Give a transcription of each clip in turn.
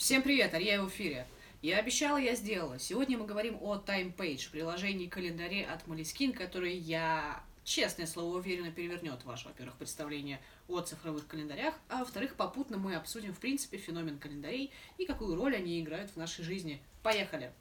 Всем привет, Ария в эфире. Я обещала, я сделала. Сегодня мы говорим о Time Page, приложении календаре от Moleskine, который я, честное слово, уверенно перевернет ваше, во-первых, представление о цифровых календарях, а во-вторых, попутно мы обсудим, в принципе, феномен календарей и какую роль они играют в нашей жизни. Поехали!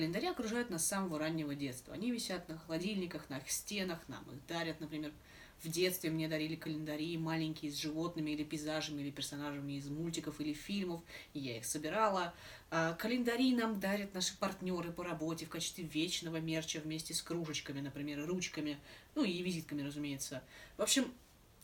Календари окружают нас с самого раннего детства. Они висят на холодильниках, на стенах, нам их дарят, например, в детстве мне дарили календари маленькие с животными или пейзажами, или персонажами из мультиков или фильмов, и я их собирала. А, календари нам дарят наши партнеры по работе в качестве вечного мерча вместе с кружечками, например, ручками, ну и визитками, разумеется. В общем,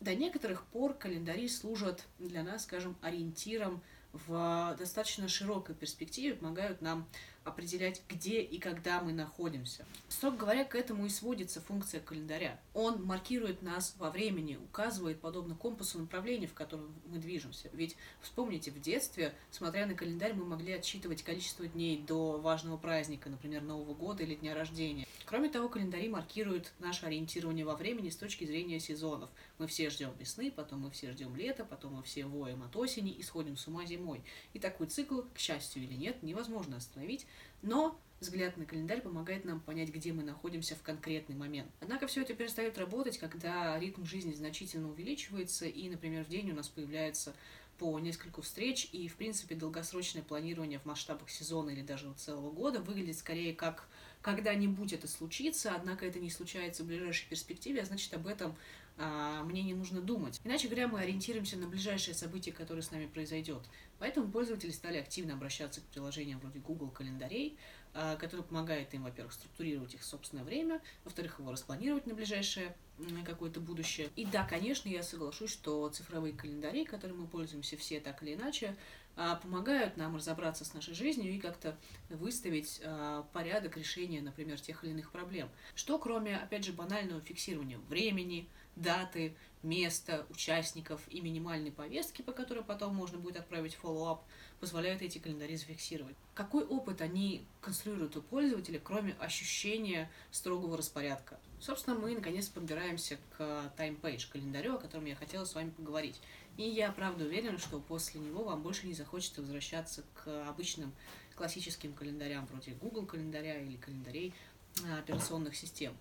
до некоторых пор календари служат для нас, скажем, ориентиром в достаточно широкой перспективе, помогают нам определять, где и когда мы находимся. Строго говоря, к этому и сводится функция календаря. Он маркирует нас во времени, указывает, подобно компасу, направление, в котором мы движемся. Ведь вспомните, в детстве, смотря на календарь, мы могли отсчитывать количество дней до важного праздника, например, Нового года или дня рождения. Кроме того, календари маркируют наше ориентирование во времени с точки зрения сезонов. Мы все ждем весны, потом мы все ждем лета, потом мы все воем от осени и сходим с ума зимой. И такой цикл, к счастью или нет, невозможно остановить, но взгляд на календарь помогает нам понять, где мы находимся в конкретный момент. Однако все это перестает работать, когда ритм жизни значительно увеличивается, и, например, в день у нас появляется по нескольку встреч, и, в принципе, долгосрочное планирование в масштабах сезона или даже целого года выглядит скорее как когда-нибудь это случится, однако это не случается в ближайшей перспективе, а значит, об этом мне не нужно думать. Иначе говоря, мы ориентируемся на ближайшее событие, которое с нами произойдет. Поэтому пользователи стали активно обращаться к приложениям вроде Google календарей, а, которые помогают им, во-первых, структурировать их собственное время, во-вторых, его распланировать на ближайшее какое-то будущее. И да, конечно, я соглашусь, что цифровые календари, которыми мы пользуемся все так или иначе, а, помогают нам разобраться с нашей жизнью и как-то выставить порядок решения, например, тех или иных проблем. Что кроме, опять же, банального фиксирования времени, даты, место участников и минимальной повестки, по которой потом можно будет отправить follow-up, позволяют эти календари зафиксировать. Какой опыт они конструируют у пользователя, кроме ощущения строгого распорядка? Собственно, мы наконец подбираемся к Page, календарю, о котором я хотела с вами поговорить. И я правда уверена, что после него вам больше не захочется возвращаться к обычным классическим календарям, вроде Google календаря или календарей а, операционных систем.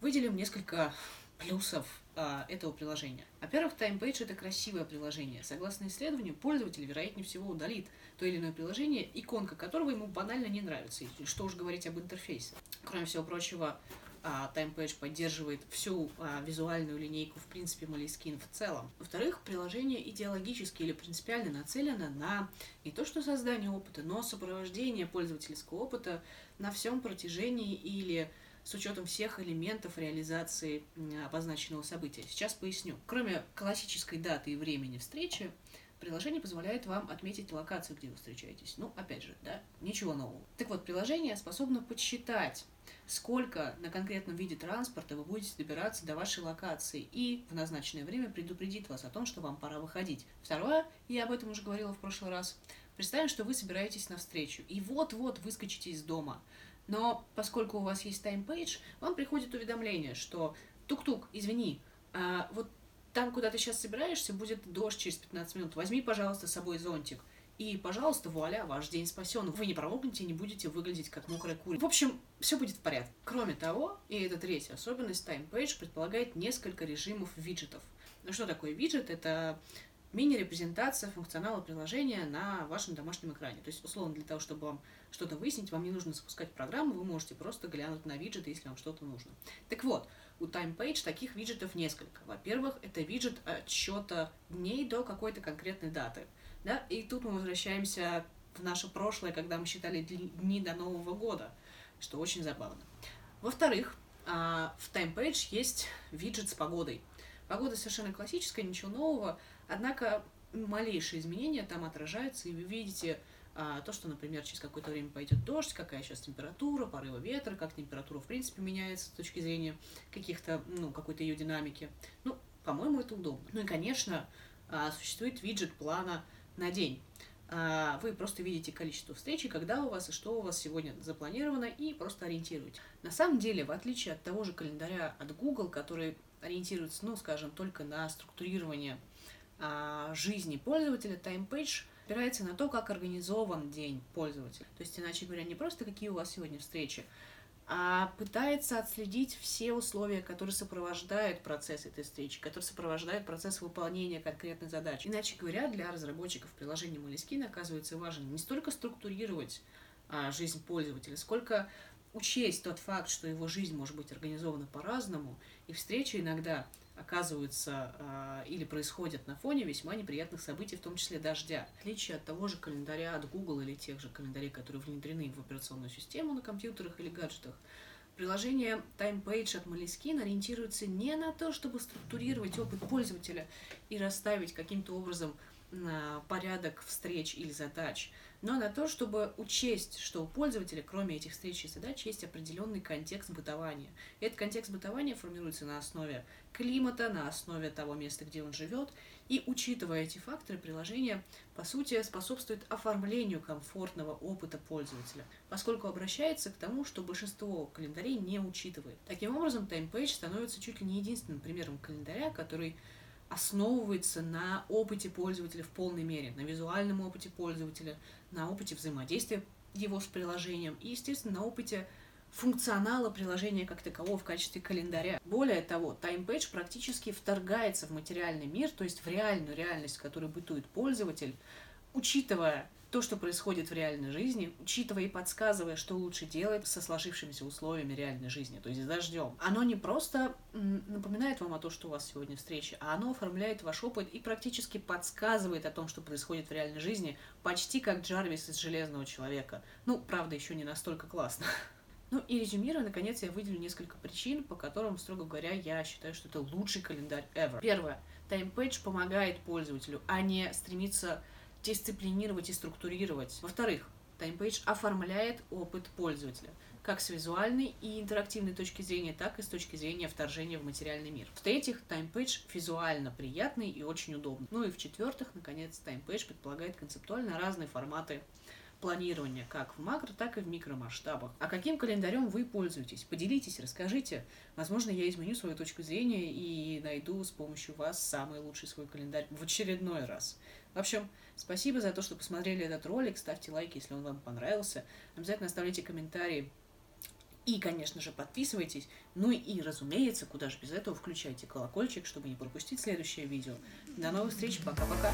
Выделим несколько плюсов а, этого приложения. Во-первых, TimePage — это красивое приложение. Согласно исследованию, пользователь, вероятнее всего, удалит то или иное приложение, иконка которого ему банально не нравится. И что уж говорить об интерфейсе. Кроме всего прочего, а, TimePage поддерживает всю а, визуальную линейку, в принципе, Moleskine в целом. Во-вторых, приложение идеологически или принципиально нацелено на не то что создание опыта, но сопровождение пользовательского опыта на всем протяжении или с учетом всех элементов реализации обозначенного события. Сейчас поясню. Кроме классической даты и времени встречи, приложение позволяет вам отметить локацию, где вы встречаетесь. Ну, опять же, да, ничего нового. Так вот, приложение способно подсчитать, сколько на конкретном виде транспорта вы будете добираться до вашей локации и в назначенное время предупредит вас о том, что вам пора выходить. Второе, я об этом уже говорила в прошлый раз, представим, что вы собираетесь на встречу и вот-вот выскочите из дома. Но поскольку у вас есть таймпейдж, вам приходит уведомление, что тук-тук, извини, а вот там, куда ты сейчас собираешься, будет дождь через 15 минут. Возьми, пожалуйста, с собой зонтик. И, пожалуйста, вуаля, ваш день спасен. Вы не промокнете и не будете выглядеть как мокрая курица. В общем, все будет в порядке. Кроме того, и это третья особенность, TimePage предполагает несколько режимов виджетов. Ну что такое виджет? Это мини-репрезентация функционала приложения на вашем домашнем экране. То есть, условно, для того, чтобы вам что-то выяснить, вам не нужно запускать программу, вы можете просто глянуть на виджеты, если вам что-то нужно. Так вот, у TimePage таких виджетов несколько. Во-первых, это виджет отсчета дней до какой-то конкретной даты. Да? И тут мы возвращаемся в наше прошлое, когда мы считали дни до Нового года, что очень забавно. Во-вторых, а, в TimePage есть виджет с погодой. Погода совершенно классическая, ничего нового, однако малейшие изменения там отражаются, и вы видите а, то, что, например, через какое-то время пойдет дождь, какая сейчас температура, порыва ветра, как температура, в принципе, меняется с точки зрения каких-то, ну, какой-то ее динамики. Ну, по-моему, это удобно. Ну и, конечно, а, существует виджет плана на день. А, вы просто видите количество встреч, когда у вас и что у вас сегодня запланировано, и просто ориентируете. На самом деле, в отличие от того же календаря от Google, который ориентируется, ну, скажем, только на структурирование жизни пользователя, TimePage опирается на то, как организован день пользователя. То есть, иначе говоря, не просто какие у вас сегодня встречи, а пытается отследить все условия, которые сопровождают процесс этой встречи, которые сопровождают процесс выполнения конкретной задачи. Иначе говоря, для разработчиков приложения Moleskine оказывается важно не столько структурировать а, жизнь пользователя, сколько учесть тот факт, что его жизнь может быть организована по-разному, и встречи иногда оказываются э, или происходят на фоне весьма неприятных событий, в том числе дождя. В отличие от того же календаря от Google или тех же календарей, которые внедрены в операционную систему на компьютерах или гаджетах, приложение TimePage от Moleskine ориентируется не на то, чтобы структурировать опыт пользователя и расставить каким-то образом на порядок встреч или задач, но на то, чтобы учесть, что у пользователя, кроме этих встреч и задач, есть определенный контекст бытования. И этот контекст бытования формируется на основе климата, на основе того места, где он живет, и учитывая эти факторы, приложение, по сути, способствует оформлению комфортного опыта пользователя, поскольку обращается к тому, что большинство календарей не учитывает. Таким образом, TimePage становится чуть ли не единственным примером календаря, который основывается на опыте пользователя в полной мере, на визуальном опыте пользователя, на опыте взаимодействия его с приложением и, естественно, на опыте функционала приложения как такового в качестве календаря. Более того, TimePage практически вторгается в материальный мир, то есть в реальную реальность, в которой бытует пользователь, учитывая то, что происходит в реальной жизни, учитывая и подсказывая, что лучше делать со сложившимися условиями реальной жизни, то есть дождем. Оно не просто напоминает вам о том, что у вас сегодня встреча, а оно оформляет ваш опыт и практически подсказывает о том, что происходит в реальной жизни, почти как Джарвис из «Железного человека». Ну, правда, еще не настолько классно. Ну и резюмируя, наконец, я выделю несколько причин, по которым, строго говоря, я считаю, что это лучший календарь ever. Первое. TimePage помогает пользователю, а не стремится дисциплинировать и структурировать. Во-вторых, TimePage оформляет опыт пользователя, как с визуальной и интерактивной точки зрения, так и с точки зрения вторжения в материальный мир. В-третьих, TimePage визуально приятный и очень удобный. Ну и в-четвертых, наконец, TimePage предполагает концептуально разные форматы планирования как в макро, так и в микромасштабах. А каким календарем вы пользуетесь? Поделитесь, расскажите. Возможно, я изменю свою точку зрения и найду с помощью вас самый лучший свой календарь в очередной раз. В общем, спасибо за то, что посмотрели этот ролик. Ставьте лайки, если он вам понравился. Обязательно оставляйте комментарии. И, конечно же, подписывайтесь. Ну и, разумеется, куда же без этого, включайте колокольчик, чтобы не пропустить следующее видео. До новых встреч. Пока-пока.